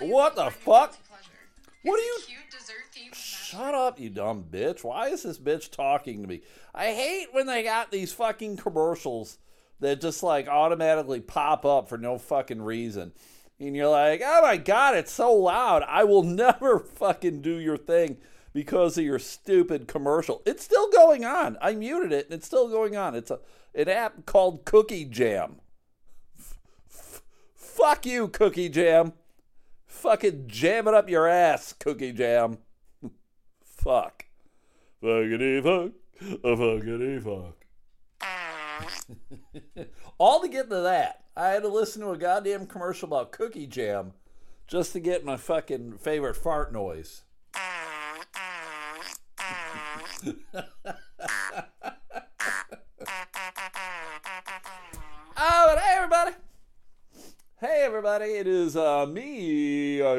What the fuck? You dumb bitch. Why is this bitch talking to me? I hate when they got these fucking commercials that just like automatically pop up for no fucking reason. And you're like, oh my God, it's so loud. I will never fucking do your thing because of your stupid commercial. It's still going on. I muted it and it's still going on. It's a, an app called Cookie Jam. F- f- fuck you, Cookie Jam. Fucking jam it up your ass, Cookie Jam. Fuck. Fuckity fuck. A fuckity fuck. All to get to that, I had to listen to a goddamn commercial about Cookie Jam just to get my fucking favorite fart noise. oh, but hey, everybody. Hey, everybody. It is uh, me. Uh,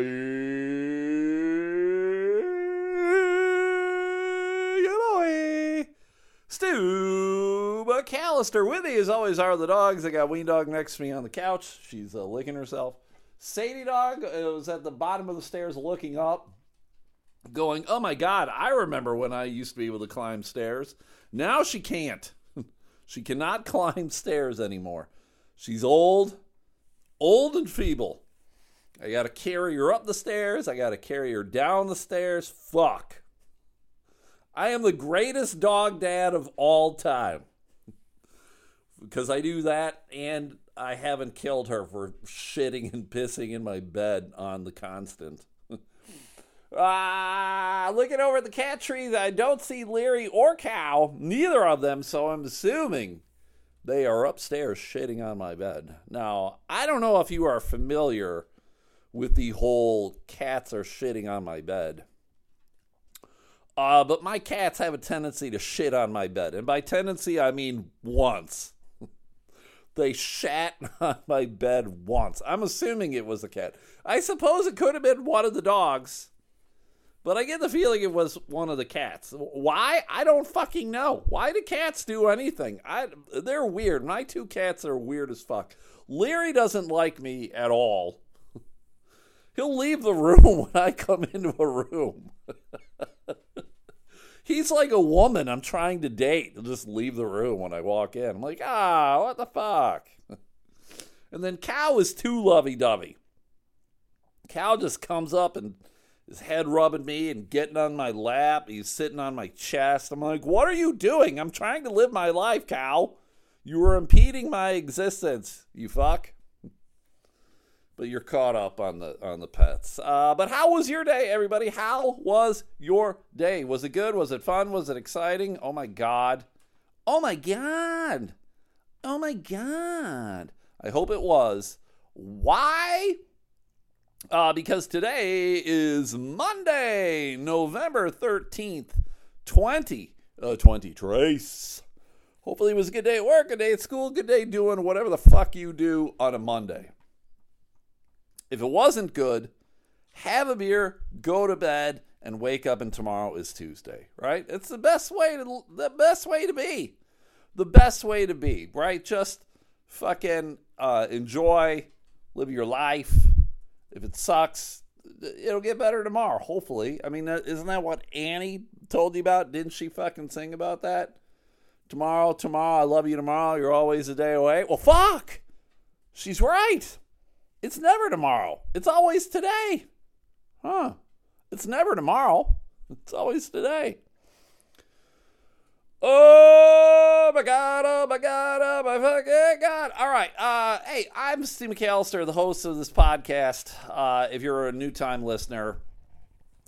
your boy, Stu McAllister. With me, as always, are the dogs. I got Ween Dog next to me on the couch. She's uh, licking herself. Sadie Dog uh, was at the bottom of the stairs looking up, going, Oh my God, I remember when I used to be able to climb stairs. Now she can't. she cannot climb stairs anymore. She's old, old and feeble. I got to carry her up the stairs. I got to carry her down the stairs. Fuck. I am the greatest dog dad of all time. because I do that and I haven't killed her for shitting and pissing in my bed on the constant. Ah, looking over at the cat trees, I don't see Leary or Cow, neither of them, so I'm assuming they are upstairs shitting on my bed. Now, I don't know if you are familiar with the whole cats are shitting on my bed. Uh, but my cats have a tendency to shit on my bed. And by tendency, I mean once. they shat on my bed once. I'm assuming it was a cat. I suppose it could have been one of the dogs. But I get the feeling it was one of the cats. Why? I don't fucking know. Why do cats do anything? I they're weird. My two cats are weird as fuck. Leary doesn't like me at all. He'll leave the room when I come into a room. He's like a woman I'm trying to date. He'll just leave the room when I walk in. I'm like, ah, what the fuck? And then Cow is too lovey dovey. Cow just comes up and his head rubbing me and getting on my lap. He's sitting on my chest. I'm like, what are you doing? I'm trying to live my life, Cow. You are impeding my existence, you fuck. But you're caught up on the on the pets. Uh, but how was your day, everybody? How was your day? Was it good? Was it fun? Was it exciting? Oh my god! Oh my god! Oh my god! I hope it was. Why? Uh, because today is Monday, November 13th, 20, uh, 20 Trace. Hopefully it was a good day at work, a day at school, good day doing whatever the fuck you do on a Monday. If it wasn't good, have a beer, go to bed, and wake up and tomorrow is Tuesday, right? It's the best way to the best way to be. The best way to be, right? Just fucking uh, enjoy, live your life. If it sucks, it'll get better tomorrow. Hopefully, I mean, isn't that what Annie told you about? Didn't she fucking sing about that? Tomorrow, tomorrow, I love you tomorrow. You're always a day away. Well, fuck. She's right. It's never tomorrow. It's always today. Huh. It's never tomorrow. It's always today. Oh my god, oh my god, oh my fucking god. All right. Uh, hey, I'm Steve McAllister, the host of this podcast. Uh, if you're a new time listener,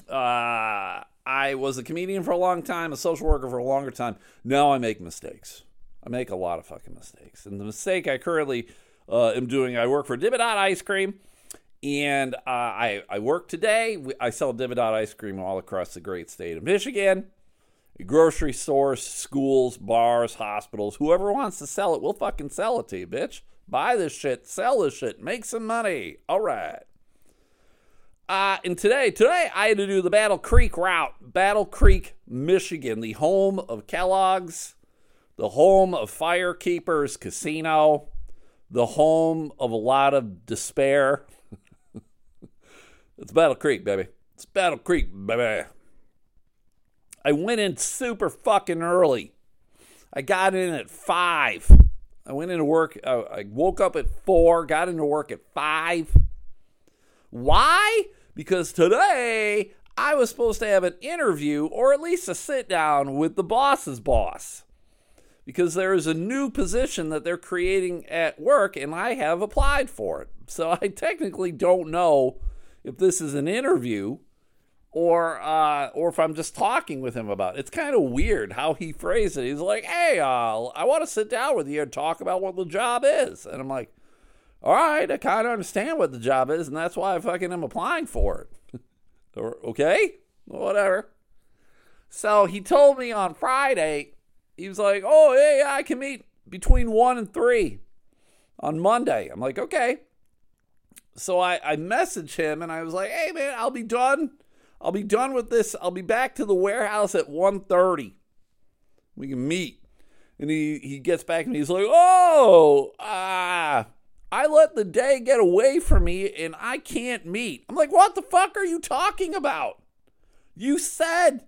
uh, I was a comedian for a long time, a social worker for a longer time. Now I make mistakes. I make a lot of fucking mistakes. And the mistake I currently uh, am doing, I work for Dippin' Dot Ice Cream. And uh, I, I work today. I sell Dippin' Dot ice cream all across the great state of Michigan grocery stores, schools, bars, hospitals, whoever wants to sell it, we'll fucking sell it to you, bitch. Buy this shit, sell this shit, make some money. All right. Uh, and today, today I had to do the Battle Creek route. Battle Creek, Michigan, the home of Kellogg's, the home of Firekeepers Casino, the home of a lot of despair. it's Battle Creek, baby. It's Battle Creek, baby. I went in super fucking early. I got in at five. I went into work. Uh, I woke up at four, got into work at five. Why? Because today I was supposed to have an interview or at least a sit down with the boss's boss. Because there is a new position that they're creating at work and I have applied for it. So I technically don't know if this is an interview or uh, or if I'm just talking with him about it. It's kind of weird how he phrased it. He's like, "Hey, uh, I want to sit down with you and talk about what the job is," and I'm like, "All right, I kind of understand what the job is, and that's why I fucking am applying for it." okay, whatever. So he told me on Friday, he was like, "Oh, yeah, yeah, I can meet between one and three on Monday." I'm like, "Okay." So I I message him and I was like, "Hey, man, I'll be done." I'll be done with this. I'll be back to the warehouse at 1.30. We can meet. And he, he gets back and he's like, oh, ah, I let the day get away from me and I can't meet. I'm like, what the fuck are you talking about? You said,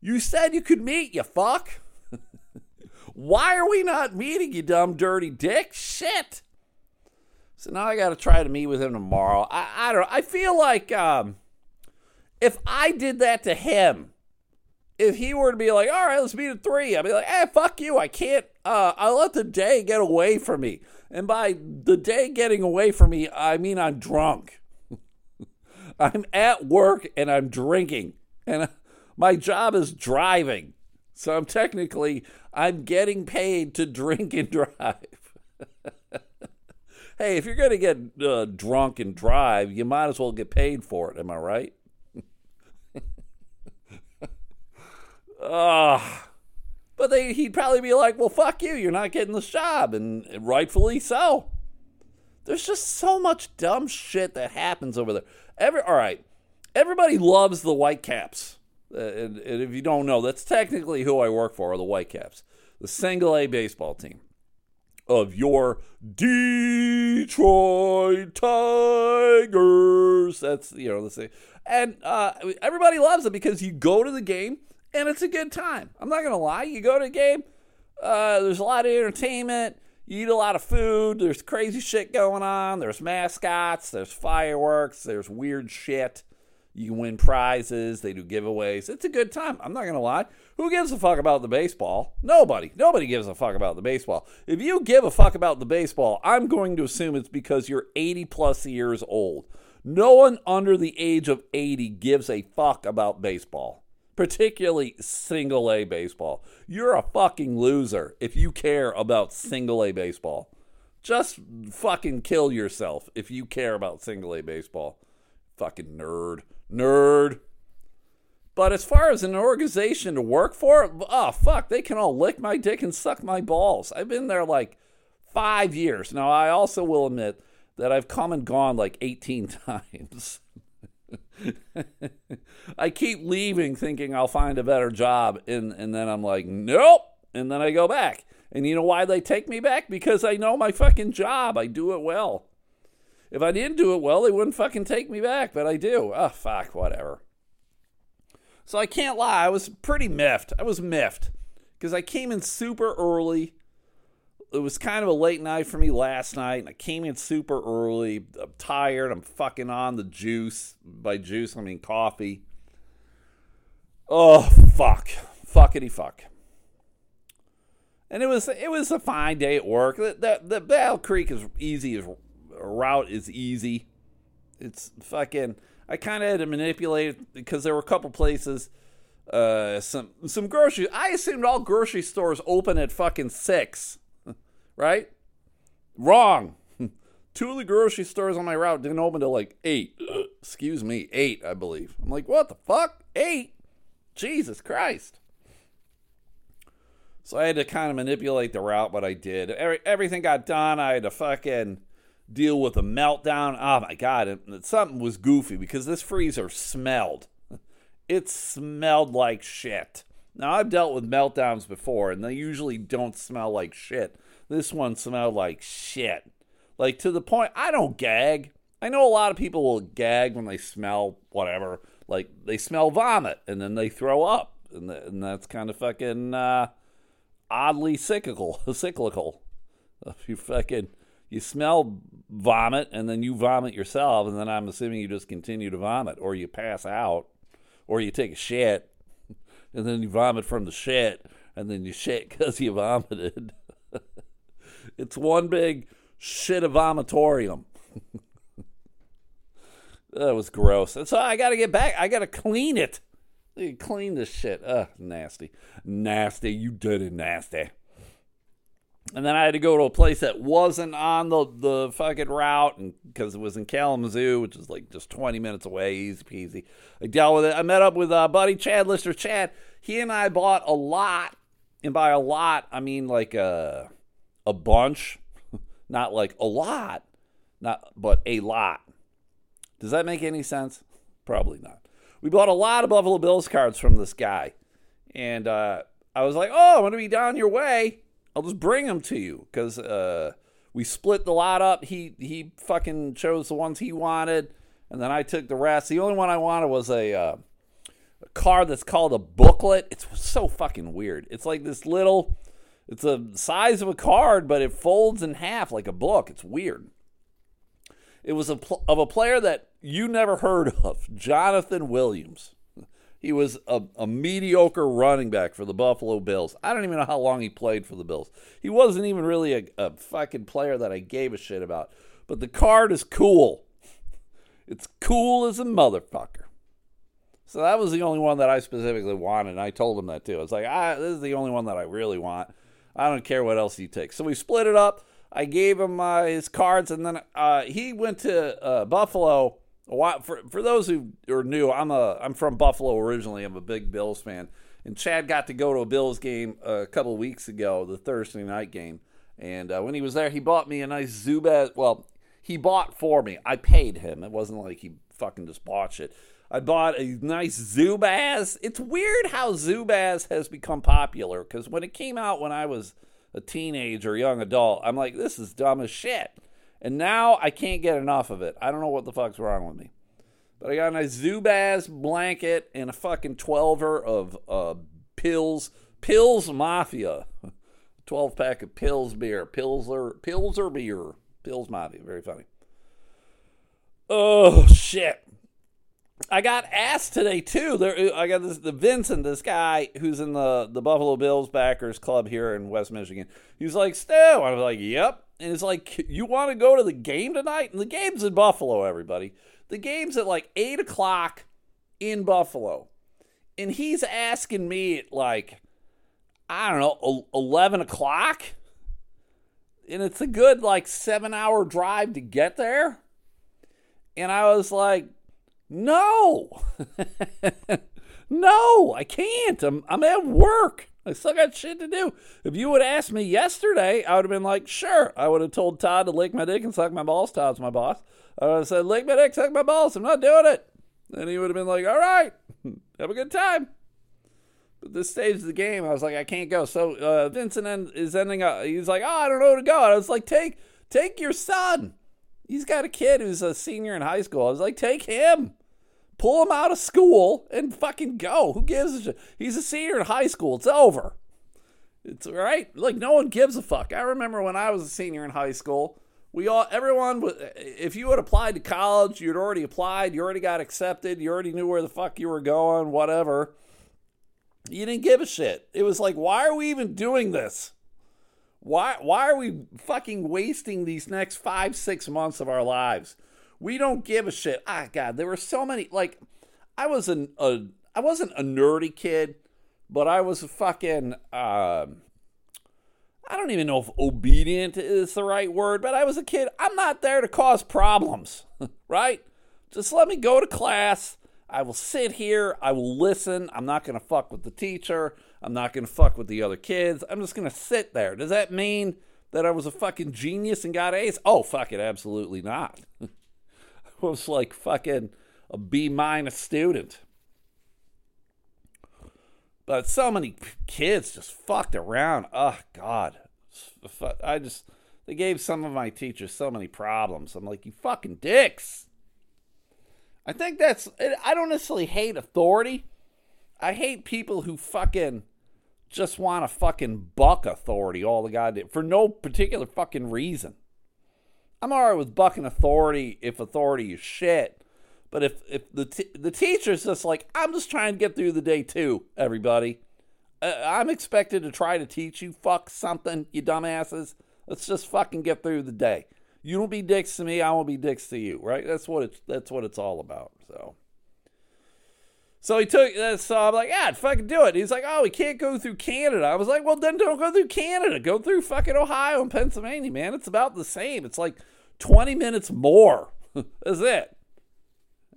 you said you could meet, you fuck. Why are we not meeting, you dumb, dirty dick? Shit. So now I got to try to meet with him tomorrow. I, I don't. I feel like um, if I did that to him, if he were to be like, all right, let's meet at three, I'd be like, hey, fuck you. I can't, uh, I let the day get away from me. And by the day getting away from me, I mean I'm drunk. I'm at work and I'm drinking. And my job is driving. So I'm technically, I'm getting paid to drink and drive. hey, if you're going to get uh, drunk and drive, you might as well get paid for it. Am I right? Ugh. But they, he'd probably be like, well, fuck you. You're not getting this job. And rightfully so. There's just so much dumb shit that happens over there. Every, all right. Everybody loves the Whitecaps. Uh, and, and if you don't know, that's technically who I work for, the Whitecaps, the single A baseball team of your Detroit Tigers. That's you know the same, and uh, everybody loves it because you go to the game and it's a good time. I'm not gonna lie. You go to a game, uh, there's a lot of entertainment. You eat a lot of food. There's crazy shit going on. There's mascots. There's fireworks. There's weird shit. You can win prizes. They do giveaways. It's a good time. I'm not gonna lie. Who gives a fuck about the baseball? Nobody. Nobody gives a fuck about the baseball. If you give a fuck about the baseball, I'm going to assume it's because you're 80 plus years old. No one under the age of 80 gives a fuck about baseball particularly single A baseball. You're a fucking loser if you care about single A baseball. Just fucking kill yourself if you care about single A baseball. Fucking nerd. Nerd. But as far as an organization to work for, oh, fuck, they can all lick my dick and suck my balls. I've been there like five years. Now, I also will admit that I've come and gone like 18 times. I keep leaving thinking I'll find a better job, and, and then I'm like, nope. And then I go back. And you know why they take me back? Because I know my fucking job. I do it well. If I didn't do it well, they wouldn't fucking take me back, but I do. Oh, fuck, whatever. So I can't lie, I was pretty miffed. I was miffed because I came in super early it was kind of a late night for me last night, and I came in super early. I'm tired. I'm fucking on the juice. By juice, I mean coffee. Oh fuck, fuckity fuck. And it was it was a fine day at work. The, the, Battle Creek is easy as route is easy. It's fucking. I kind of had to manipulate it because there were a couple places. Uh, some some grocery. I assumed all grocery stores open at fucking six right? Wrong. Two of the grocery stores on my route didn't open till like eight. Excuse me, eight, I believe. I'm like, what the fuck? Eight? Jesus Christ. So I had to kind of manipulate the route, but I did. Every, everything got done. I had to fucking deal with a meltdown. Oh my god, something was goofy because this freezer smelled. It smelled like shit. Now I've dealt with meltdowns before, and they usually don't smell like shit. This one smelled like shit. Like to the point I don't gag. I know a lot of people will gag when they smell whatever. Like they smell vomit and then they throw up, and, and that's kind of fucking uh, oddly cyclical. cyclical. If you fucking you smell vomit and then you vomit yourself, and then I'm assuming you just continue to vomit, or you pass out, or you take a shit, and then you vomit from the shit, and then you shit because you vomited. it's one big shit of vomitorium. that was gross. And so I got to get back. I got to clean it. Clean this shit. Ugh, nasty. Nasty. You dirty nasty. And then I had to go to a place that wasn't on the, the fucking route and because it was in Kalamazoo, which is like just 20 minutes away, easy peasy. I dealt with it. I met up with uh, buddy Chad Lister. Chad, he and I bought a lot. And by a lot, I mean like a, a bunch not like a lot, not but a lot. Does that make any sense? Probably not. We bought a lot of Buffalo Bills cards from this guy, and uh, I was like, "Oh, I'm gonna be down your way. I'll just bring them to you." Because uh, we split the lot up. He he fucking chose the ones he wanted, and then I took the rest. The only one I wanted was a, uh, a card that's called a booklet. It's so fucking weird. It's like this little it's the size of a card, but it folds in half like a book. It's weird. It was a pl- of a player that you never heard of, Jonathan Williams. He was a, a, mediocre running back for the Buffalo Bills. I don't even know how long he played for the Bills. He wasn't even really a, a fucking player that I gave a shit about. But the card is cool. It's cool as a motherfucker. So that was the only one that I specifically wanted. I told him that too. I was like, ah, this is the only one that I really want. I don't care what else you take. So we split it up. I gave him uh, his cards, and then uh, he went to uh, Buffalo. While. For for those who are new, I'm a I'm from Buffalo originally. I'm a big Bills fan, and Chad got to go to a Bills game a couple weeks ago, the Thursday night game. And uh, when he was there, he bought me a nice Zubaz. Well, he bought for me. I paid him. It wasn't like he fucking just bought shit. I bought a nice Zubaz. It's weird how Zubaz has become popular because when it came out when I was a teenager, young adult, I'm like, this is dumb as shit. And now I can't get enough of it. I don't know what the fuck's wrong with me. But I got a nice Zubaz blanket and a fucking 12er of uh, pills. Pills Mafia. 12 pack of Pills beer. Pilsler, Pilsler beer. Pills Mafia. Very funny. Oh, shit. I got asked today too. There, I got this the Vincent, this guy who's in the the Buffalo Bills backers club here in West Michigan. He's like, Stu. I was like, Yep. And it's like, you want to go to the game tonight? And the game's in Buffalo, everybody. The game's at like eight o'clock in Buffalo, and he's asking me at like, I don't know, eleven o'clock, and it's a good like seven hour drive to get there. And I was like, no. no, I can't. I'm, I'm at work. I still got shit to do. If you would ask me yesterday, I would have been like, sure. I would have told Todd to lick my dick and suck my balls. Todd's my boss. I would have said, lick my dick, suck my balls. I'm not doing it. And he would have been like, all right, have a good time. But this stage of the game, I was like, I can't go. So uh, Vincent is ending up, he's like, oh, I don't know where to go. And I was like, take, take your son. He's got a kid who's a senior in high school. I was like, take him pull him out of school and fucking go. Who gives a shit? He's a senior in high school. It's over. It's right. Like no one gives a fuck. I remember when I was a senior in high school. We all, everyone, if you had applied to college, you'd already applied, you already got accepted, you already knew where the fuck you were going, whatever. You didn't give a shit. It was like, why are we even doing this? Why, why are we fucking wasting these next five, six months of our lives? We don't give a shit. Ah, God, there were so many. Like, I was an a I wasn't a nerdy kid, but I was a fucking. Uh, I don't even know if obedient is the right word, but I was a kid. I'm not there to cause problems, right? Just let me go to class. I will sit here. I will listen. I'm not going to fuck with the teacher. I'm not going to fuck with the other kids. I'm just going to sit there. Does that mean that I was a fucking genius and got A's? Oh, fuck it, absolutely not. Was like fucking a B minus student. But so many kids just fucked around. Oh, God. I just, they gave some of my teachers so many problems. I'm like, you fucking dicks. I think that's, I don't necessarily hate authority. I hate people who fucking just want to fucking buck authority all the goddamn for no particular fucking reason. I'm alright with bucking authority if authority is shit, but if if the t- the teacher's just like I'm just trying to get through the day too, everybody. Uh, I'm expected to try to teach you fuck something, you dumbasses. Let's just fucking get through the day. You don't be dicks to me, I won't be dicks to you, right? That's what it's that's what it's all about. So so he took, uh, so I'm like, yeah, fucking do it. He's like, oh, we can't go through Canada. I was like, well, then don't go through Canada. Go through fucking Ohio and Pennsylvania, man. It's about the same. It's like 20 minutes more. That's it.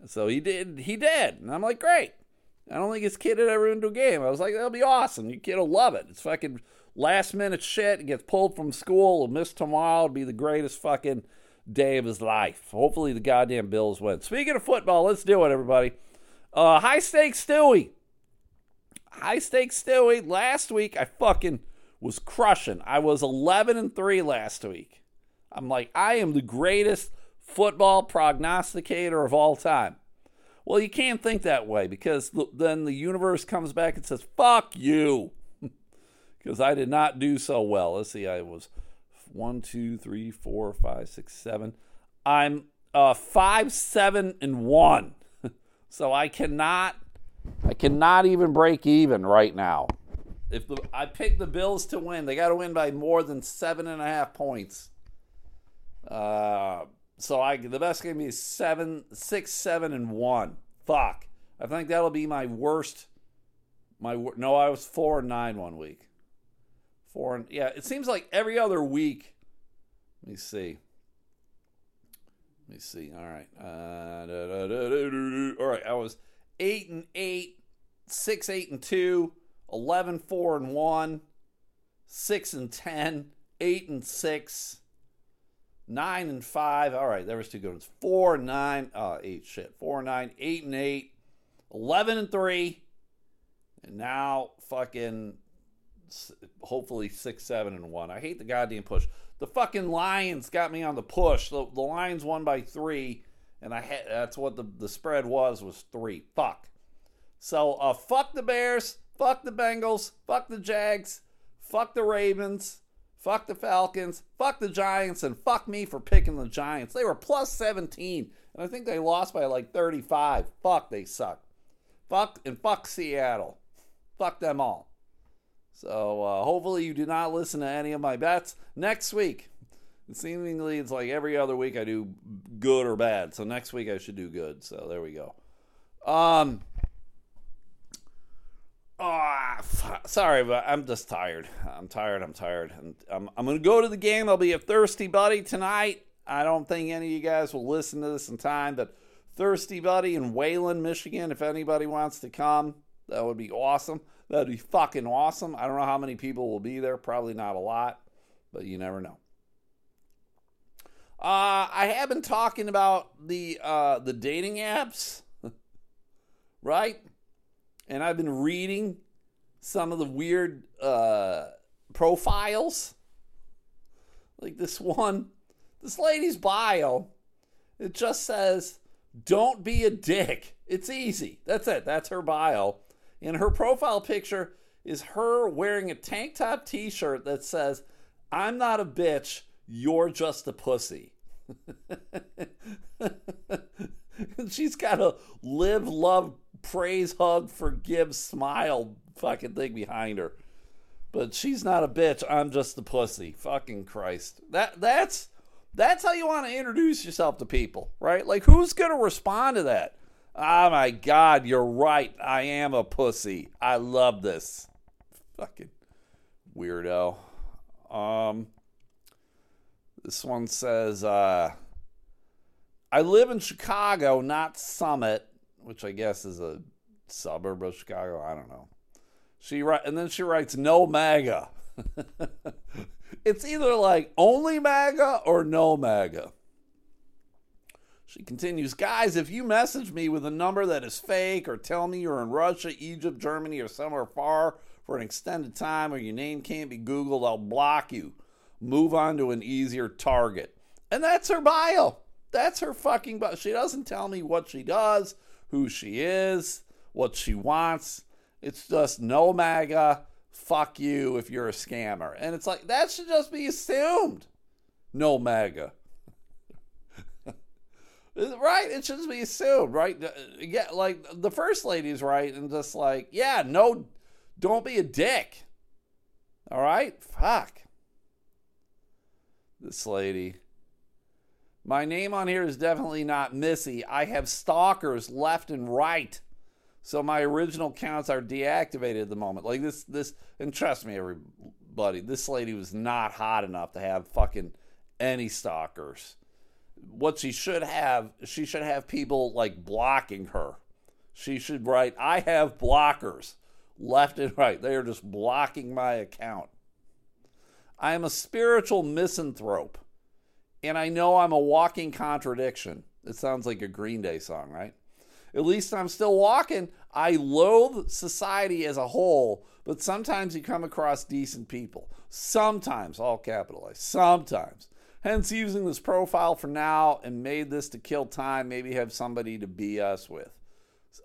So he did, he did. And I'm like, great. I don't think his kid had ever been to a game. I was like, that'll be awesome. Your kid will love it. It's fucking last minute shit. He gets pulled from school. He'll miss tomorrow. It'll be the greatest fucking day of his life. Hopefully the goddamn Bills win. Speaking of football, let's do it, everybody. Uh, high stakes Stewie. High stakes Stewie. Last week I fucking was crushing. I was 11 and 3 last week. I'm like, I am the greatest football prognosticator of all time. Well, you can't think that way because then the universe comes back and says, fuck you. Because I did not do so well. Let's see, I was one, two, three, four, five, six, seven. I'm uh, five, seven, and one. So I cannot, I cannot even break even right now. If the, I pick the Bills to win, they got to win by more than seven and a half points. Uh, so I the best game is seven, six, seven, and one. Fuck. I think that'll be my worst. My no, I was four and nine one week. Four and yeah, it seems like every other week. Let me see. Let me see. All right. Uh, da, da, da, All right. I was eight and eight, six, eight and two, 11, four and one, six and ten, eight and six, nine and five. All right. There was two good ones. Four and nine. Uh, eight. Shit. Four and nine, eight and eight, 11 and three, and now fucking hopefully six, seven and one. I hate the goddamn push. The fucking Lions got me on the push. The, the Lions won by three, and I had that's what the, the spread was was three. Fuck. So uh, fuck the Bears, fuck the Bengals, fuck the Jags, fuck the Ravens, fuck the Falcons, fuck the Giants, and fuck me for picking the Giants. They were plus 17, and I think they lost by like 35. Fuck, they suck. Fuck and fuck Seattle. Fuck them all. So uh, hopefully you do not listen to any of my bets next week. Seemingly, it's like every other week I do good or bad. So next week I should do good. So there we go. Um. Oh, sorry, but I'm just tired. I'm tired. I'm tired. And I'm, I'm going to go to the game. I'll be a thirsty buddy tonight. I don't think any of you guys will listen to this in time, but thirsty buddy in Wayland, Michigan. If anybody wants to come, that would be awesome. That'd be fucking awesome. I don't know how many people will be there. Probably not a lot, but you never know. Uh, I have been talking about the uh, the dating apps, right? And I've been reading some of the weird uh, profiles, like this one, this lady's bio. It just says, "Don't be a dick." It's easy. That's it. That's her bio. And her profile picture is her wearing a tank top t shirt that says, I'm not a bitch, you're just a pussy. she's got a live, love, praise, hug, forgive, smile fucking thing behind her. But she's not a bitch. I'm just a pussy. Fucking Christ. That that's that's how you want to introduce yourself to people, right? Like who's gonna respond to that? Oh my God, you're right. I am a pussy. I love this. Fucking weirdo. Um, this one says, uh, I live in Chicago, not Summit, which I guess is a suburb of Chicago. I don't know. She and then she writes no MAGA. it's either like only MAGA or no MAGA. She continues, guys, if you message me with a number that is fake or tell me you're in Russia, Egypt, Germany, or somewhere far for an extended time or your name can't be Googled, I'll block you. Move on to an easier target. And that's her bio. That's her fucking bio. She doesn't tell me what she does, who she is, what she wants. It's just no MAGA, fuck you if you're a scammer. And it's like, that should just be assumed. No MAGA. Right? It should be assumed, right? Yeah, like the first lady's right, and just like, yeah, no, don't be a dick. All right? Fuck. This lady. My name on here is definitely not Missy. I have stalkers left and right. So my original counts are deactivated at the moment. Like this this and trust me everybody, this lady was not hot enough to have fucking any stalkers. What she should have, she should have people like blocking her. She should write, I have blockers left and right. They are just blocking my account. I am a spiritual misanthrope and I know I'm a walking contradiction. It sounds like a Green Day song, right? At least I'm still walking. I loathe society as a whole, but sometimes you come across decent people. Sometimes, all capitalized, sometimes. Hence, using this profile for now and made this to kill time, maybe have somebody to be us with.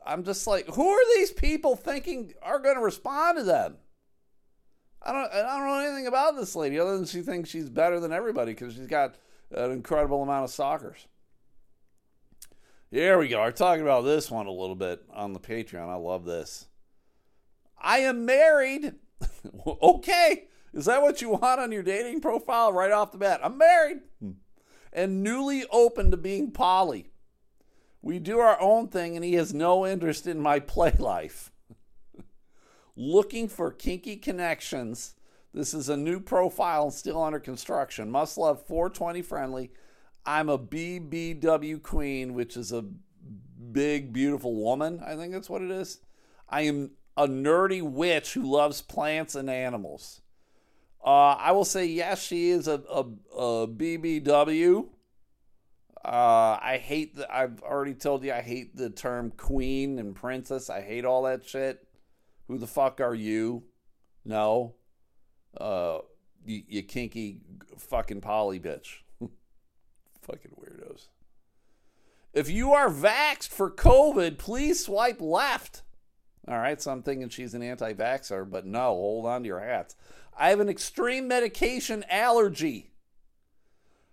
I'm just like, who are these people thinking are going to respond to them? I don't, I don't know anything about this lady other than she thinks she's better than everybody because she's got an incredible amount of stalkers. Here we go. We're talking about this one a little bit on the Patreon. I love this. I am married. okay. Is that what you want on your dating profile right off the bat? I'm married hmm. and newly open to being poly. We do our own thing, and he has no interest in my play life. Looking for kinky connections this is a new profile and still under construction. Must love 420 friendly. I'm a BBW queen, which is a big, beautiful woman. I think that's what it is. I am a nerdy witch who loves plants and animals. Uh, I will say yes, she is a, a, a BBW. Uh, I hate the. I've already told you I hate the term queen and princess. I hate all that shit. Who the fuck are you? No uh, you, you kinky fucking poly bitch. fucking weirdos. If you are vaxxed for COVID, please swipe left. All right, so I'm thinking she's an anti vaxxer, but no, hold on to your hats. I have an extreme medication allergy.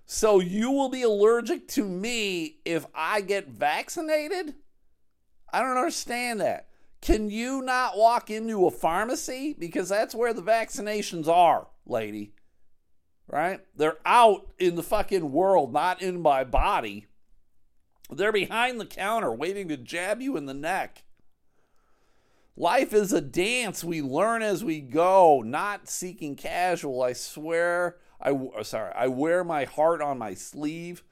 So you will be allergic to me if I get vaccinated? I don't understand that. Can you not walk into a pharmacy? Because that's where the vaccinations are, lady. Right? They're out in the fucking world, not in my body. They're behind the counter waiting to jab you in the neck. Life is a dance. We learn as we go, not seeking casual. I swear, I oh, sorry, I wear my heart on my sleeve.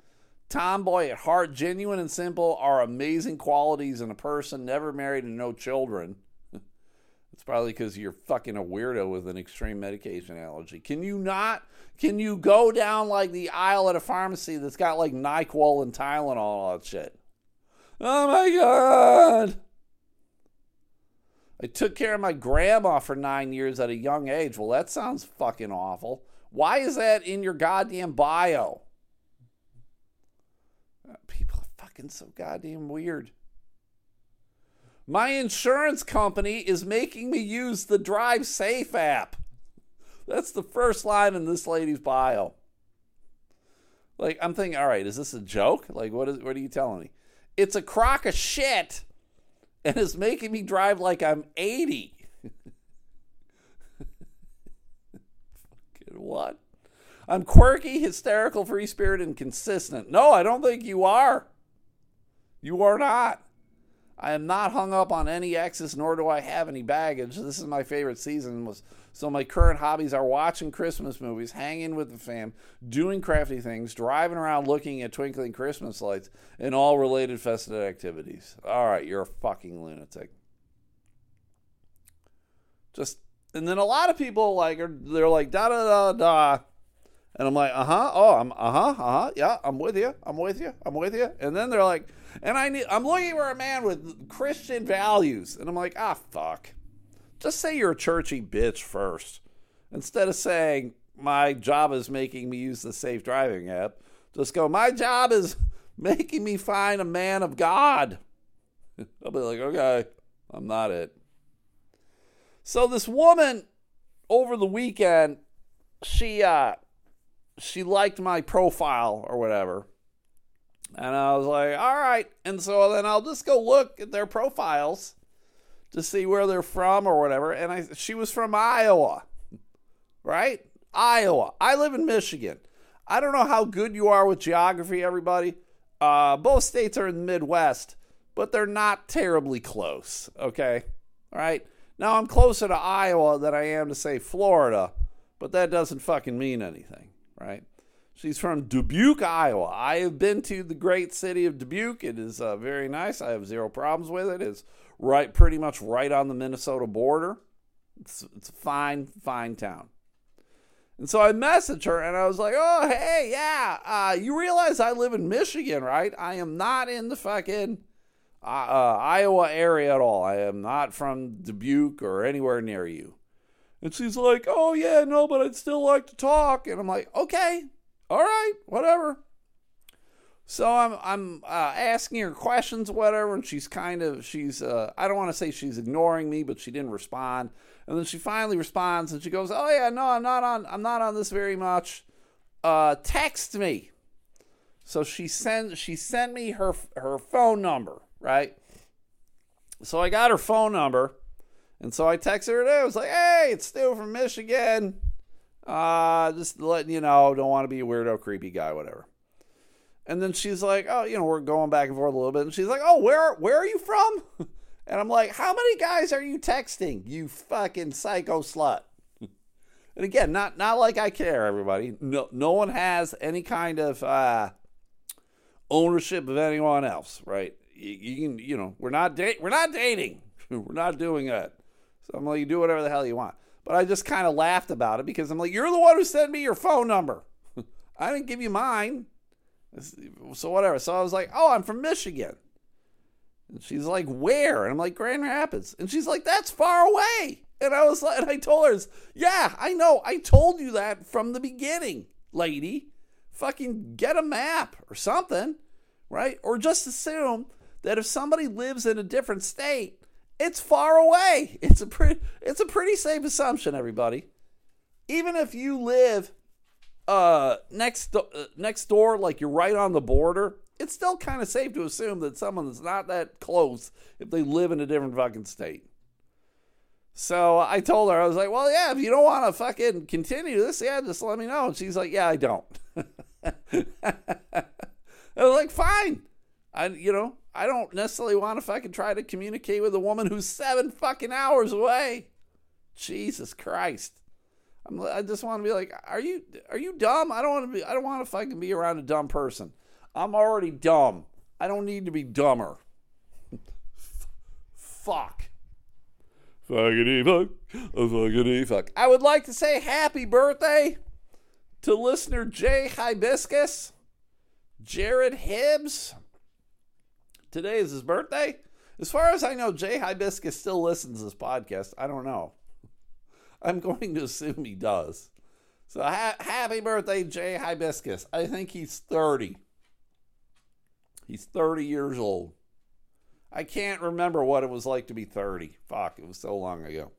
Tomboy at heart, genuine and simple are amazing qualities in a person, never married and no children. it's probably because you're fucking a weirdo with an extreme medication allergy. Can you not? Can you go down like the aisle at a pharmacy that's got like NyQuil and Tylenol and all that shit? Oh my God. I took care of my grandma for nine years at a young age. Well, that sounds fucking awful. Why is that in your goddamn bio? People are fucking so goddamn weird. My insurance company is making me use the Drive Safe app. That's the first line in this lady's bio. Like, I'm thinking, all right, is this a joke? Like, what, is, what are you telling me? It's a crock of shit and it's making me drive like I'm 80. Fucking what? I'm quirky, hysterical, free spirited, and consistent. No, I don't think you are. You are not. I am not hung up on any exes, nor do I have any baggage. This is my favorite season. Was so my current hobbies are watching Christmas movies, hanging with the fam, doing crafty things, driving around looking at twinkling Christmas lights, and all related festive activities. All right, you're a fucking lunatic. Just and then a lot of people like are they're like da da da da, and I'm like uh huh oh I'm uh huh uh huh yeah I'm with you I'm with you I'm with you, and then they're like and I need I'm looking for a man with Christian values, and I'm like ah fuck, just say you're a churchy bitch first, instead of saying my job is making me use the safe driving app. Just go my job is making me find a man of God. I'll be like okay I'm not it. So this woman over the weekend, she uh she liked my profile or whatever. And I was like, all right. And so then I'll just go look at their profiles to see where they're from or whatever. And I she was from Iowa. Right? Iowa. I live in Michigan. I don't know how good you are with geography, everybody. Uh, both states are in the Midwest, but they're not terribly close. Okay? All right? Now I'm closer to Iowa than I am to say Florida, but that doesn't fucking mean anything, right? She's from Dubuque, Iowa. I have been to the great city of Dubuque. It is uh, very nice. I have zero problems with it. It's right, pretty much right on the Minnesota border. It's, it's a fine, fine town. And so I messaged her and I was like, oh, hey, yeah, uh, you realize I live in Michigan, right? I am not in the fucking uh, uh, Iowa area at all. I am not from Dubuque or anywhere near you. And she's like, oh, yeah, no, but I'd still like to talk. And I'm like, okay, all right, whatever. So I'm I'm uh, asking her questions, whatever, and she's kind of she's uh, I don't want to say she's ignoring me, but she didn't respond. And then she finally responds, and she goes, "Oh yeah, no, I'm not on I'm not on this very much. Uh, text me." So she sent she sent me her her phone number, right? So I got her phone number, and so I texted her today. I was like, "Hey, it's Stu from Michigan. Uh, just letting you know, don't want to be a weirdo, creepy guy, whatever." And then she's like, "Oh, you know, we're going back and forth a little bit." And she's like, "Oh, where where are you from?" And I'm like, "How many guys are you texting? You fucking psycho slut." and again, not not like I care, everybody. No no one has any kind of uh, ownership of anyone else, right? You, you can, you know, we're not date, we're not dating, we're not doing that. So I'm like, you do whatever the hell you want. But I just kind of laughed about it because I'm like, you're the one who sent me your phone number. I didn't give you mine. So whatever. So I was like, oh, I'm from Michigan. And she's like, where? And I'm like, Grand Rapids. And she's like, that's far away. And I was like, and I told her, yeah, I know. I told you that from the beginning, lady. Fucking get a map or something, right? Or just assume that if somebody lives in a different state, it's far away. It's a pretty it's a pretty safe assumption, everybody. Even if you live uh next uh, next door like you're right on the border, it's still kind of safe to assume that someone that's not that close if they live in a different fucking state. So I told her, I was like, well, yeah, if you don't want to fucking continue this, yeah, just let me know. And she's like, yeah, I don't. I was like, fine. I, you know, I don't necessarily want to fucking try to communicate with a woman who's seven fucking hours away. Jesus Christ. I'm, I just want to be like, are you, are you dumb? I don't want to be, I don't want to fucking be around a dumb person. I'm already dumb. I don't need to be dumber. fuck. Fuckity fuck. Fuckity fuck. I would like to say happy birthday to listener Jay Hibiscus, Jared Hibbs. Today is his birthday. As far as I know, Jay Hibiscus still listens to this podcast. I don't know. I'm going to assume he does. So ha- happy birthday, Jay Hibiscus. I think he's 30. He's 30 years old. I can't remember what it was like to be 30. Fuck, it was so long ago.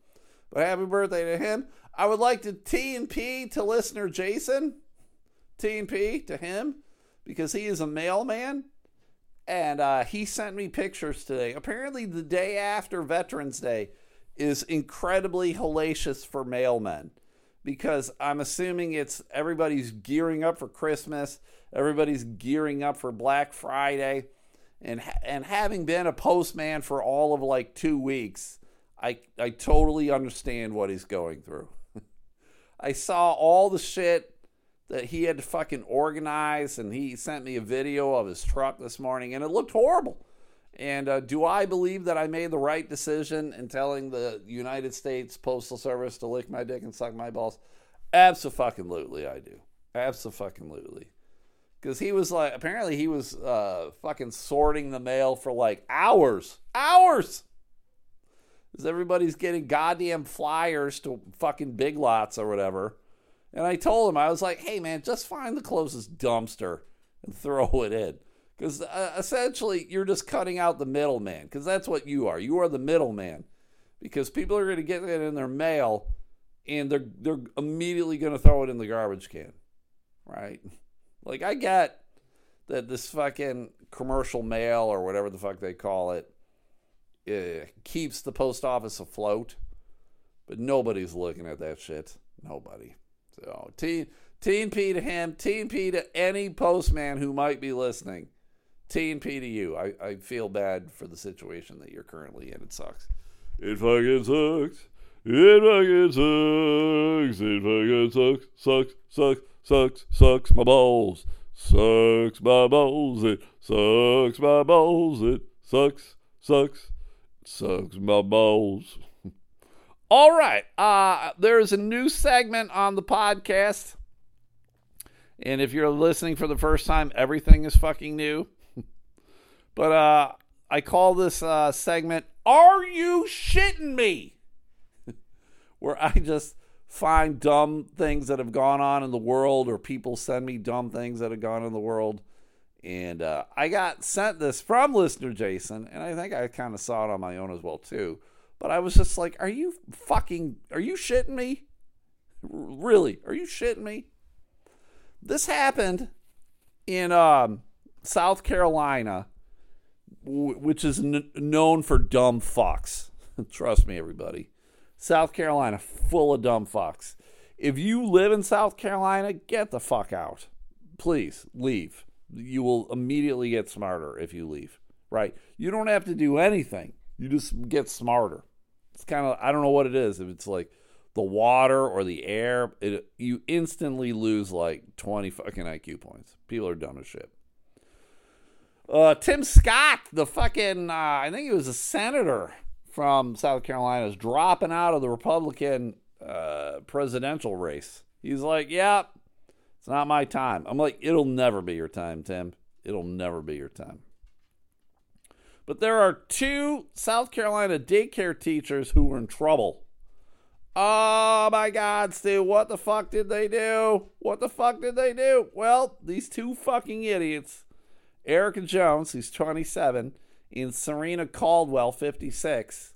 But happy birthday to him. I would like to T and P to listener Jason. T and P to him because he is a mailman. And uh, he sent me pictures today. Apparently, the day after Veterans Day is incredibly hellacious for mailmen because I'm assuming it's everybody's gearing up for Christmas, everybody's gearing up for Black Friday, and and having been a postman for all of like two weeks, I I totally understand what he's going through. I saw all the shit that he had to fucking organize, and he sent me a video of his truck this morning, and it looked horrible. And uh, do I believe that I made the right decision in telling the United States Postal Service to lick my dick and suck my balls? Absolutely, I do. Absolutely. Because he was like, apparently, he was uh, fucking sorting the mail for like hours. Hours! Because everybody's getting goddamn flyers to fucking big lots or whatever. And I told him, I was like, hey, man, just find the closest dumpster and throw it in. Because uh, essentially, you're just cutting out the middleman. Because that's what you are. You are the middleman. Because people are going to get it in their mail and they're, they're immediately going to throw it in the garbage can. Right? Like, I get that this fucking commercial mail or whatever the fuck they call it, it uh, keeps the post office afloat. But nobody's looking at that shit. Nobody. So, T, T P to him, T P to any postman who might be listening. T P to you. I, I feel bad for the situation that you're currently in. It sucks. It fucking sucks. It fucking sucks. It fucking sucks. Sucks. Sucks. Sucks. Sucks my balls. Sucks my balls. It sucks my balls. It sucks. Sucks. Sucks my balls. All right. Uh, there's a new segment on the podcast. And if you're listening for the first time, everything is fucking new. but uh, I call this uh, segment Are You Shitting Me? Where I just find dumb things that have gone on in the world, or people send me dumb things that have gone in the world. And uh, I got sent this from listener Jason, and I think I kind of saw it on my own as well, too. But I was just like, are you fucking, are you shitting me? Really? Are you shitting me? This happened in um, South Carolina, w- which is n- known for dumb fucks. Trust me, everybody. South Carolina, full of dumb fucks. If you live in South Carolina, get the fuck out. Please leave. You will immediately get smarter if you leave, right? You don't have to do anything you just get smarter. It's kind of I don't know what it is. If it's like the water or the air, it, you instantly lose like 20 fucking IQ points. People are dumb as shit. Uh, Tim Scott, the fucking, uh, I think he was a senator from South Carolina, is dropping out of the Republican uh, presidential race. He's like, yeah, it's not my time. I'm like, it'll never be your time, Tim. It'll never be your time. But there are two South Carolina daycare teachers who were in trouble. Oh my God, Stu, what the fuck did they do? What the fuck did they do? Well, these two fucking idiots, Erica Jones, who's 27, and Serena Caldwell, 56,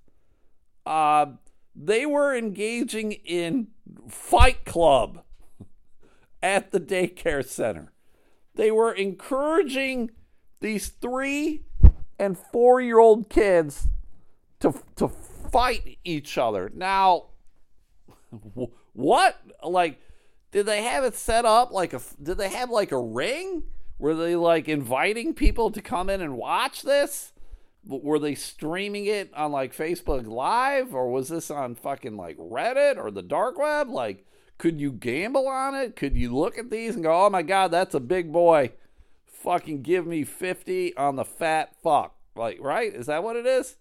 uh, they were engaging in Fight Club at the daycare center. They were encouraging these three and four year old kids to to fight each other. Now, what like did they have it set up like a did they have like a ring? Were they like inviting people to come in and watch this? Were they streaming it on like Facebook Live or was this on fucking like Reddit or the dark web? Like, could you gamble on it? Could you look at these and go, oh my God, that's a big boy? Fucking give me 50 on the fat fuck. Like, right? Is that what it is?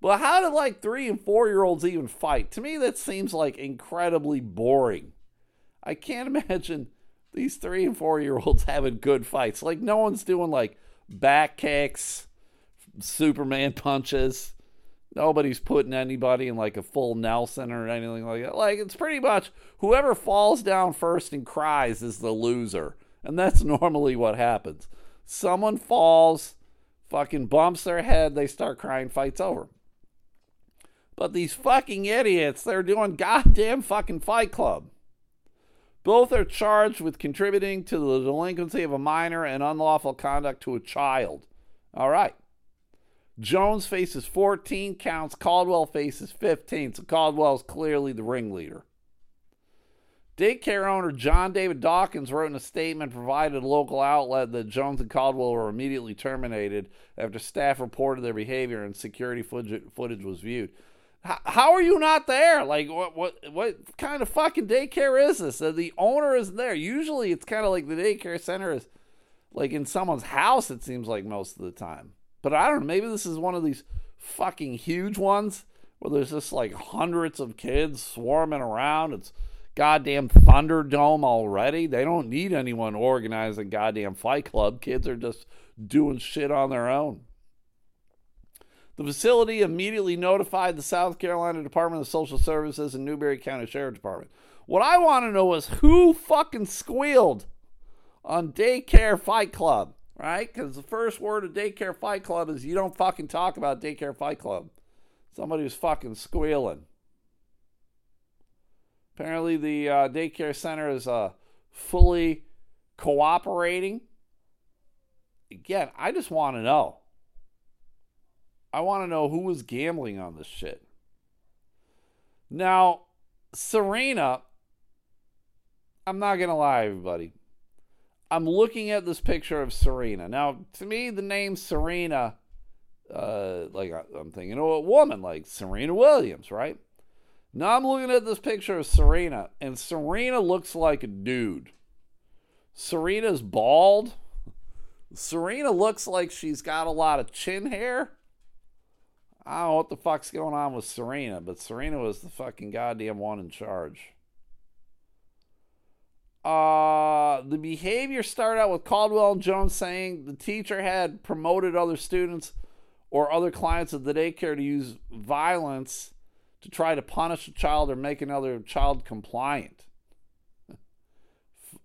But how do like three and four year olds even fight? To me, that seems like incredibly boring. I can't imagine these three and four year olds having good fights. Like, no one's doing like back kicks, Superman punches. Nobody's putting anybody in like a full Nelson or anything like that. Like, it's pretty much whoever falls down first and cries is the loser. And that's normally what happens. Someone falls, fucking bumps their head, they start crying, fights over. But these fucking idiots, they're doing goddamn fucking Fight Club. Both are charged with contributing to the delinquency of a minor and unlawful conduct to a child. All right. Jones faces 14 counts, Caldwell faces 15. So Caldwell's clearly the ringleader. Daycare owner John David Dawkins wrote in a statement provided a local outlet that Jones and Caldwell were immediately terminated after staff reported their behavior and security footage was viewed. How are you not there? Like, what, what, what kind of fucking daycare is this? The owner is there. Usually, it's kind of like the daycare center is like in someone's house. It seems like most of the time. But I don't know. Maybe this is one of these fucking huge ones where there's just like hundreds of kids swarming around. It's goddamn Thunderdome already. They don't need anyone organizing goddamn Fight Club. Kids are just doing shit on their own. The facility immediately notified the South Carolina Department of Social Services and Newberry County Sheriff Department. What I want to know is who fucking squealed on Daycare Fight Club, right? Because the first word of Daycare Fight Club is you don't fucking talk about Daycare Fight Club. Somebody was fucking squealing. Apparently, the uh, daycare center is uh, fully cooperating. Again, I just want to know. I want to know who was gambling on this shit. Now, Serena, I'm not going to lie, everybody. I'm looking at this picture of Serena. Now, to me, the name Serena, uh, like I'm thinking, oh, a woman like Serena Williams, right? Now I'm looking at this picture of Serena, and Serena looks like a dude. Serena's bald. Serena looks like she's got a lot of chin hair. I don't know what the fuck's going on with Serena, but Serena was the fucking goddamn one in charge. Uh, the behavior started out with Caldwell and Jones saying the teacher had promoted other students or other clients of the daycare to use violence to try to punish a child or make another child compliant.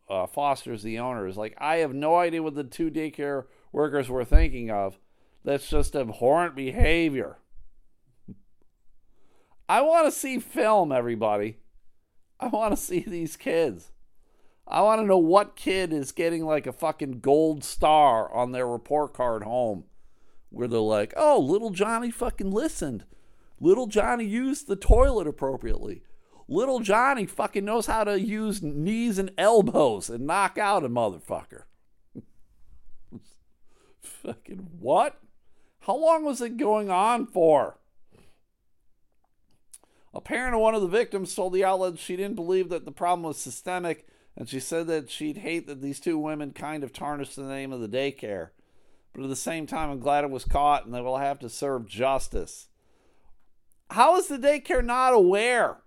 Uh, Foster's the owner is like, I have no idea what the two daycare workers were thinking of. That's just abhorrent behavior. I want to see film, everybody. I want to see these kids. I want to know what kid is getting like a fucking gold star on their report card home where they're like, oh, little Johnny fucking listened. Little Johnny used the toilet appropriately. Little Johnny fucking knows how to use knees and elbows and knock out a motherfucker. fucking what? How long was it going on for? A parent of one of the victims told the outlet she didn't believe that the problem was systemic, and she said that she'd hate that these two women kind of tarnished the name of the daycare. But at the same time, I'm glad it was caught and they will have to serve justice. How is the daycare not aware?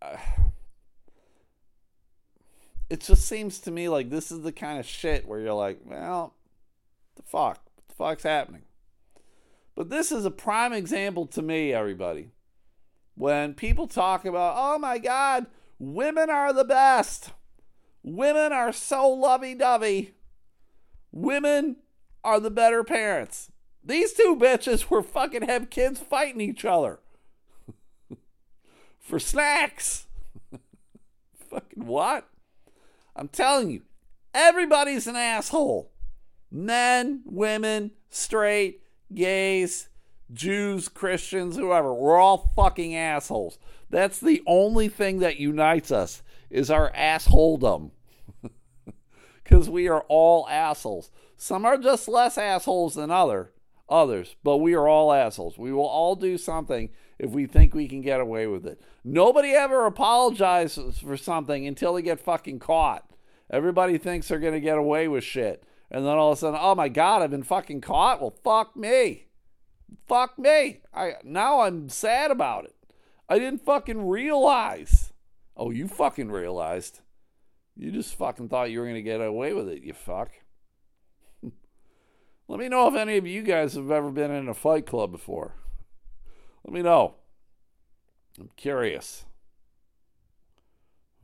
Uh, it just seems to me like this is the kind of shit where you're like, well, the fuck? What the fuck's happening? But this is a prime example to me, everybody. When people talk about, oh my God, women are the best. Women are so lovey dovey. Women are the better parents. These two bitches were fucking have kids fighting each other for snacks. fucking what? I'm telling you, everybody's an asshole. Men, women, straight, gays, Jews, Christians, whoever. We're all fucking assholes. That's the only thing that unites us is our assholedom. Cuz we are all assholes. Some are just less assholes than other others, but we are all assholes. We will all do something if we think we can get away with it. Nobody ever apologizes for something until they get fucking caught. Everybody thinks they're going to get away with shit. And then all of a sudden, oh my God, I've been fucking caught? Well, fuck me. Fuck me. I now I'm sad about it. I didn't fucking realize. Oh, you fucking realized. You just fucking thought you were going to get away with it, you fuck. Let me know if any of you guys have ever been in a fight club before. Let me know. I'm curious.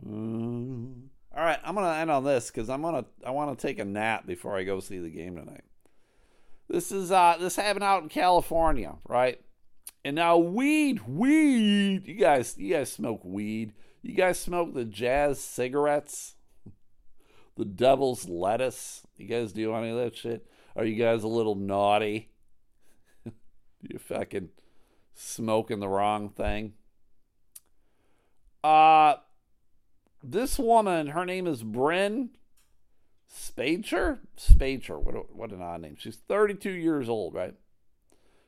Mm. All right, I'm gonna end on this because I'm gonna I want to take a nap before I go see the game tonight. This is uh this happened out in California, right? And now weed, weed. You guys, you guys smoke weed. You guys smoke the jazz cigarettes, the devil's lettuce. You guys do any of that shit? Are you guys a little naughty? you fucking smoking the wrong thing. Uh this woman, her name is Bryn Spejcher? Spejcher, what a, what an odd name. She's 32 years old, right?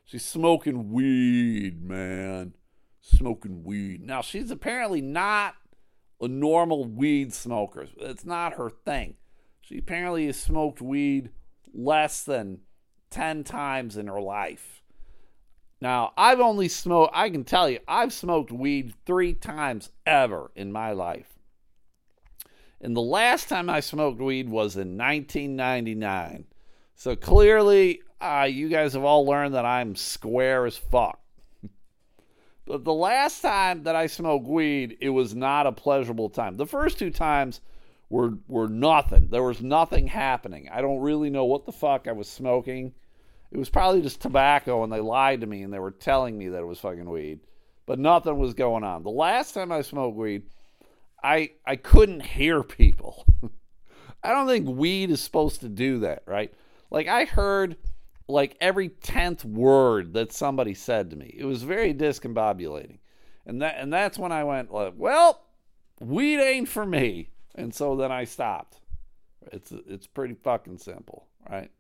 She's smoking weed, man. Smoking weed. Now, she's apparently not a normal weed smoker. It's not her thing. She apparently has smoked weed less than 10 times in her life. Now, I've only smoked, I can tell you, I've smoked weed three times ever in my life. And the last time I smoked weed was in 1999. So clearly, uh, you guys have all learned that I'm square as fuck. but the last time that I smoked weed, it was not a pleasurable time. The first two times were were nothing. There was nothing happening. I don't really know what the fuck I was smoking. It was probably just tobacco, and they lied to me and they were telling me that it was fucking weed, but nothing was going on. The last time I smoked weed, I I couldn't hear people. I don't think weed is supposed to do that, right? Like I heard like every tenth word that somebody said to me. It was very discombobulating, and that and that's when I went like, well, weed ain't for me, and so then I stopped. It's it's pretty fucking simple, right?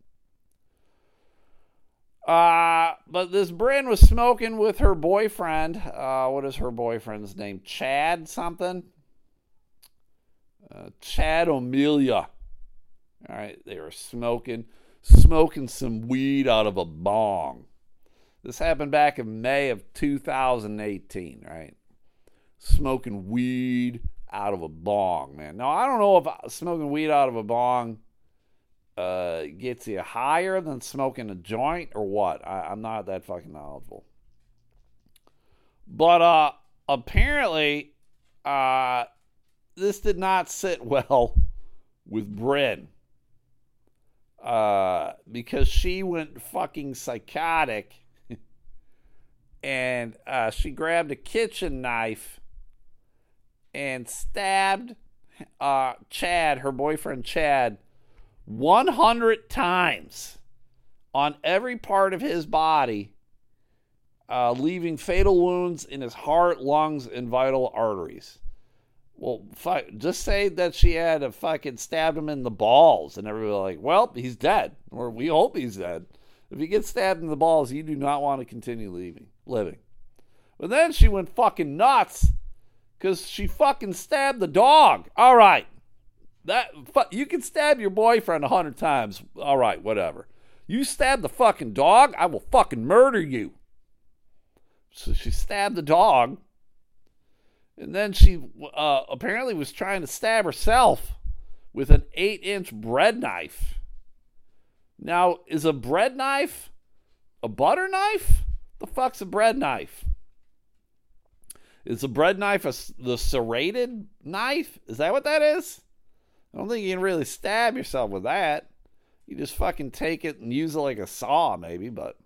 Uh, but this Bryn was smoking with her boyfriend. Uh, what is her boyfriend's name? Chad something? Uh, Chad O'Melia. All right, they were smoking, smoking some weed out of a bong. This happened back in May of 2018, right? Smoking weed out of a bong, man. Now, I don't know if smoking weed out of a bong uh, gets you higher than smoking a joint or what. I, am not that fucking knowledgeable. But uh, apparently, uh, this did not sit well with Bryn. Uh, because she went fucking psychotic and uh, she grabbed a kitchen knife and stabbed uh, Chad, her boyfriend Chad, 100 times on every part of his body, uh, leaving fatal wounds in his heart, lungs, and vital arteries. Well, fuck, just say that she had a fucking stabbed him in the balls, and everybody like, well, he's dead, or we hope he's dead. If he gets stabbed in the balls, you do not want to continue leaving, living. But then she went fucking nuts because she fucking stabbed the dog. All right, that you can stab your boyfriend a hundred times. All right, whatever. You stab the fucking dog, I will fucking murder you. So she stabbed the dog, and then she uh, apparently was trying to stab herself with an eight-inch bread knife. Now, is a bread knife a butter knife? The fuck's a bread knife? Is the bread knife a, the serrated knife? Is that what that is? I don't think you can really stab yourself with that. You just fucking take it and use it like a saw, maybe, but.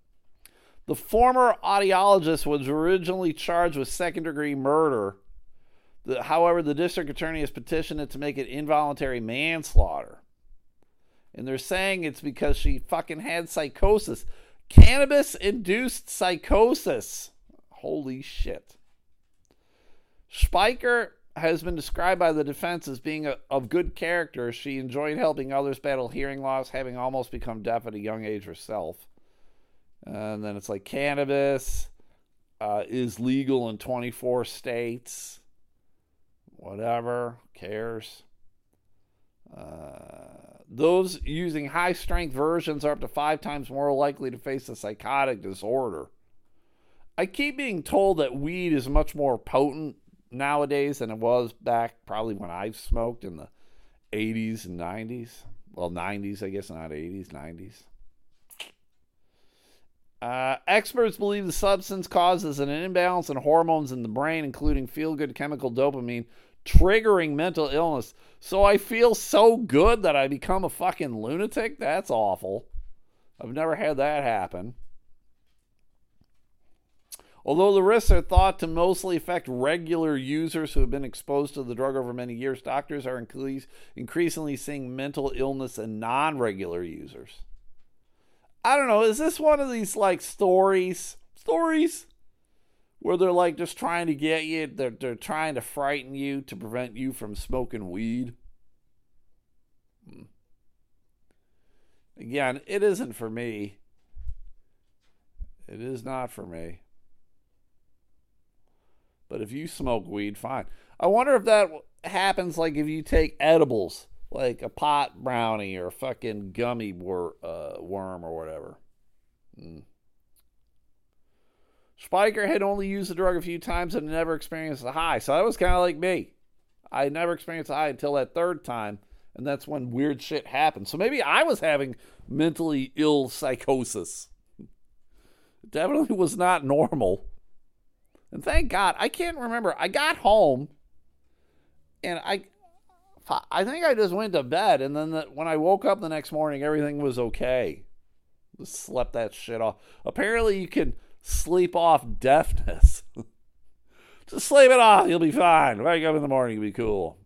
The former audiologist was originally charged with second degree murder. The, however, the district attorney has petitioned it to make it involuntary manslaughter. And they're saying it's because she fucking had psychosis. Cannabis induced psychosis. Holy shit. Spejcher has been described by the defense as being a, of good character. She enjoyed helping others battle hearing loss, having almost become deaf at a young age herself. And then it's like cannabis uh, is legal in 24 states. Whatever, cares. Uh, those using high strength versions are up to five times more likely to face a psychotic disorder. I keep being told that weed is much more potent nowadays than it was back probably when I smoked in the 80s and 90s. Well, 90s, I guess, not 80s, 90s. Uh, experts believe the substance causes an imbalance in hormones in the brain, including feel good chemical dopamine, triggering mental illness. So I feel so good that I become a fucking lunatic? That's awful. I've never had that happen. Although the risks are thought to mostly affect regular users who have been exposed to the drug over many years, doctors are increasingly seeing mental illness in non regular users. I don't know. Is this one of these like stories? Stories? Where they're like just trying to get you, they're, they're trying to frighten you to prevent you from smoking weed. Hmm. Again, it isn't for me. It is not for me. But if you smoke weed, fine. I wonder if that happens like if you take edibles, like a pot brownie or a fucking gummy wor- uh, worm or whatever. Mm. Spejcher had only used the drug a few times and never experienced the high. So that was kind of like me. I never experienced the high until that third time, and that's when weird shit happened. So maybe I was having mentally ill psychosis. It definitely was not normal. And thank God, I can't remember. I got home and I I think I just went to bed and then the, when I woke up the next morning everything was okay. Just slept that shit off. Apparently you can sleep off deafness. Just sleep it off. You'll be fine. Wake up in the morning. You'll be cool.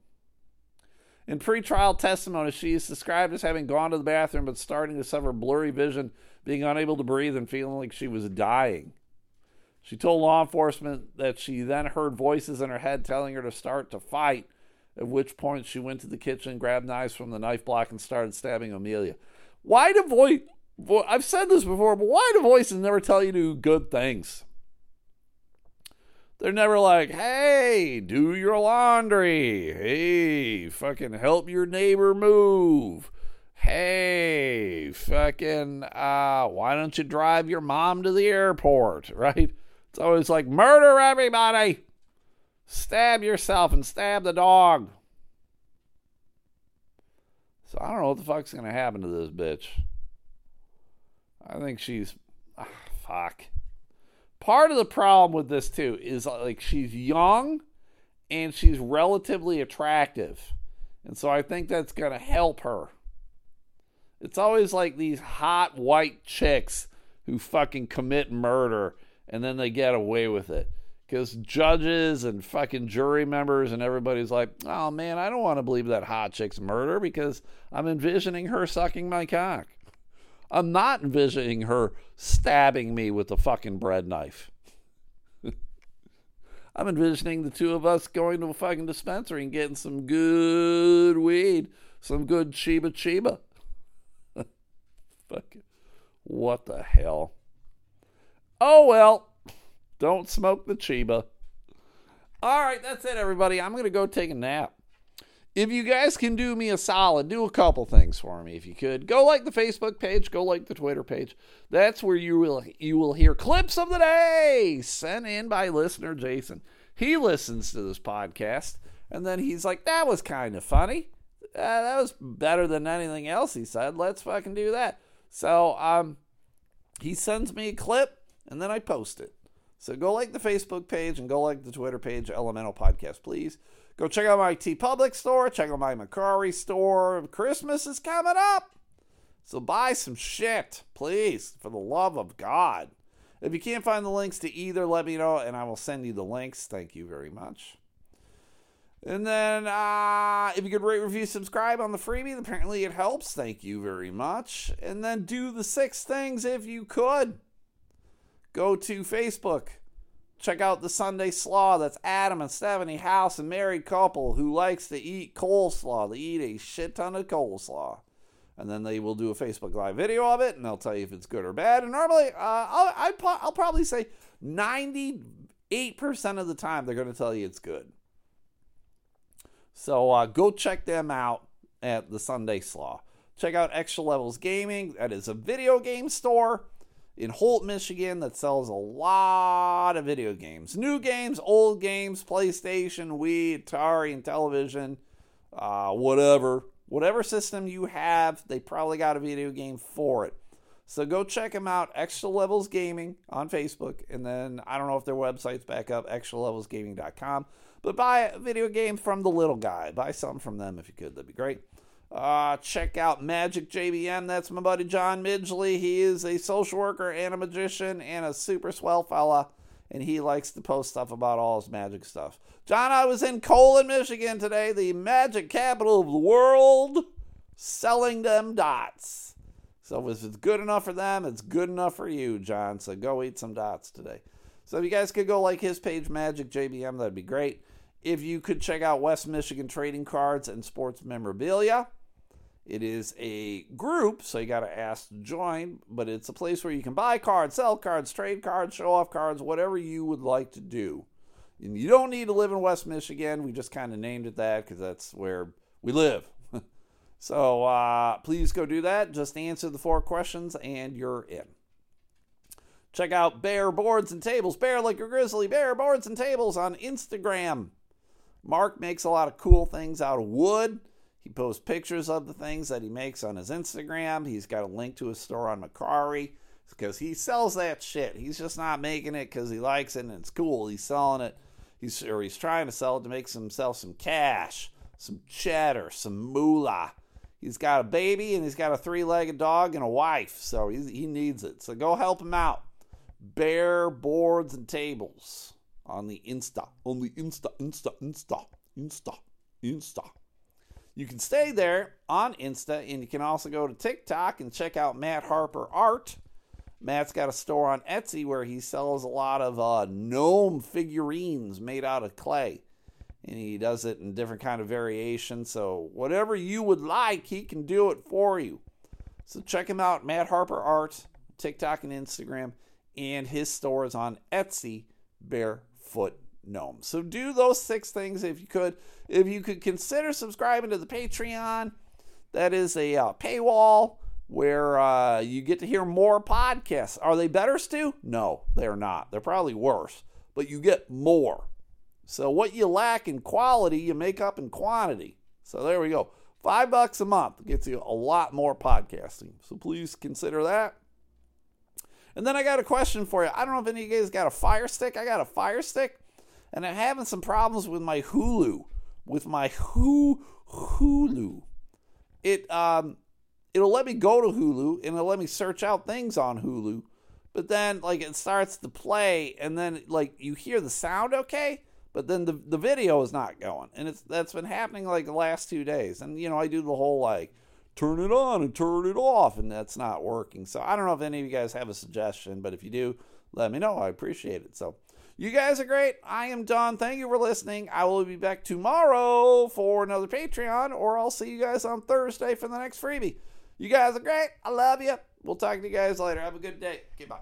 In pretrial testimony, she is described as having gone to the bathroom but starting to suffer blurry vision, being unable to breathe, and feeling like she was dying. She told law enforcement that she then heard voices in her head telling her to start to fight, at which point she went to the kitchen, grabbed knives from the knife block, and started stabbing O'Melia. Why do voice I've said this before, but why do voices never tell you to do good things? They're never like, hey, do your laundry. Hey, fucking help your neighbor move. Hey, fucking, uh, why don't you drive your mom to the airport, right? It's always like, murder everybody. Stab yourself and stab the dog. So I don't know what the fuck's to happen to this bitch. I think she's ah, fuck. Part of the problem with this too is like she's young and she's relatively attractive. And so I think that's going to help her. It's always like these hot white chicks who fucking commit murder and then they get away with it. Because judges and fucking jury members and everybody's like, oh man, I don't want to believe that hot chick's murder because I'm envisioning her sucking my cock. I'm not envisioning her stabbing me with a fucking bread knife. I'm envisioning the two of us going to a fucking dispensary and getting some good weed, some good Chiba Chiba. Fucking, what the hell? Oh well, don't smoke the Chiba. All right, that's it, everybody. I'm going to go take a nap if you guys can do me a solid, do a couple things for me if you could. Go like the Facebook page, go like the Twitter page. That's where you will you will hear clips of the day sent in by listener Jason. He listens to this podcast and then he's like, "That was kind of funny. Uh, that was better than anything else he said. Let's fucking do that." So, um he sends me a clip and then I post it. So go like the Facebook page and go like the Twitter page, Elemental Podcast, please. Go check out my TeePublic store. Check out my Mercari store. Christmas is coming up. So buy some shit, please, for the love of God. If you can't find the links to either, let me know and I will send you the links. Thank you very much. And then, uh, if you could rate, review, subscribe on the freebie, apparently it helps. Thank you very much. And then do the six things if you could. Go to Facebook, Check out the Sunday Slaw. That's Adam and Stephanie House, a married couple who likes to eat coleslaw. They eat a shit ton of coleslaw. And then they will do a Facebook Live video of it, and they'll tell you if it's good or bad. And normally, uh, I'll, I, will probably say 98% of the time, they're going to tell you it's good. So uh, go check them out at the Sunday Slaw. Check out Extra Levels Gaming. That is a video game store in Holt, Michigan that sells a lot of video games. New games, old games, PlayStation, Wii, Atari, and television, uh, whatever. Whatever system you have, they probably got a video game for it. So go check them out, Extra Levels Gaming on Facebook. And then I don't know if their website's back up, extralevelsgaming.com. But buy a video game from the little guy. Buy something from them if you could. That'd be great. Uh, check out Magic JBM. That's my buddy John Midgley. He is a social worker and a magician and a super swell fella. And he likes to post stuff about all his magic stuff. John, I was in Colon, Michigan today, the magic capital of the world, selling them dots. So if it's good enough for them, it's good enough for you, John. So go eat some dots today. So if you guys could go like his page, Magic JBM, that'd be great. If you could check out West Michigan Trading Cards and Sports Memorabilia, it is a group, so you got to ask to join, but it's a place where you can buy cards, sell cards, trade cards, show off cards, whatever you would like to do. And you don't need to live in West Michigan. We just kind of named it that because that's where we live. so uh, please go do that. Just answer the four questions and you're in. Check out Bear Boards and Tables, Bear like a grizzly, Bear Boards and Tables on Instagram. Mark makes a lot of cool things out of wood. He posts pictures of the things that he makes on his Instagram. He's got a link to his store on Mercari because he sells that shit. He's just not making it because he likes it and it's cool. He's selling it. He's or he's trying to sell it to make himself some cash, some cheddar, some moolah. He's got a baby and he's got a three-legged dog and a wife, so he needs it. So go help him out. Bear boards and tables on the Insta, on the Insta, Insta, Insta, Insta, Insta. You can stay there on Insta, and you can also go to TikTok and check out Matt Harper Art. Matt's got a store on Etsy where he sells a lot of uh, gnome figurines made out of clay, and he does it in different kind of variations. So whatever you would like, he can do it for you. So check him out, Matt Harper Art, TikTok and Instagram, and his store is on Etsy, Barefoot Gnome. So do those six things if you could. If you could consider subscribing to the Patreon, that is a uh, paywall where uh, you get to hear more podcasts. Are they better, Stu? No, they're not. They're probably worse, but you get more. So what you lack in quality, you make up in quantity. So there we go. Five bucks a month gets you a lot more podcasting. So please consider that. And then I got a question for you. I don't know if any of you guys got a fire stick. I got a fire stick, and I'm having some problems with my Hulu. With my Hulu, it um it'll let me go to Hulu and it'll let me search out things on Hulu. But then like it starts to play and then like you hear the sound okay, but then the the video is not going. And it's that's been happening like the last 2 days. And you know, I do the whole like turn it on and turn it off and that's not working. So I don't know if any of you guys have a suggestion, but if you do, let me know. I appreciate it. So you guys are great. I am done. Thank you for listening. I will be back tomorrow for another Patreon, or I'll see you guys on Thursday for the next freebie. You guys are great. I love you. We'll talk to you guys later. Have a good day. Okay, bye.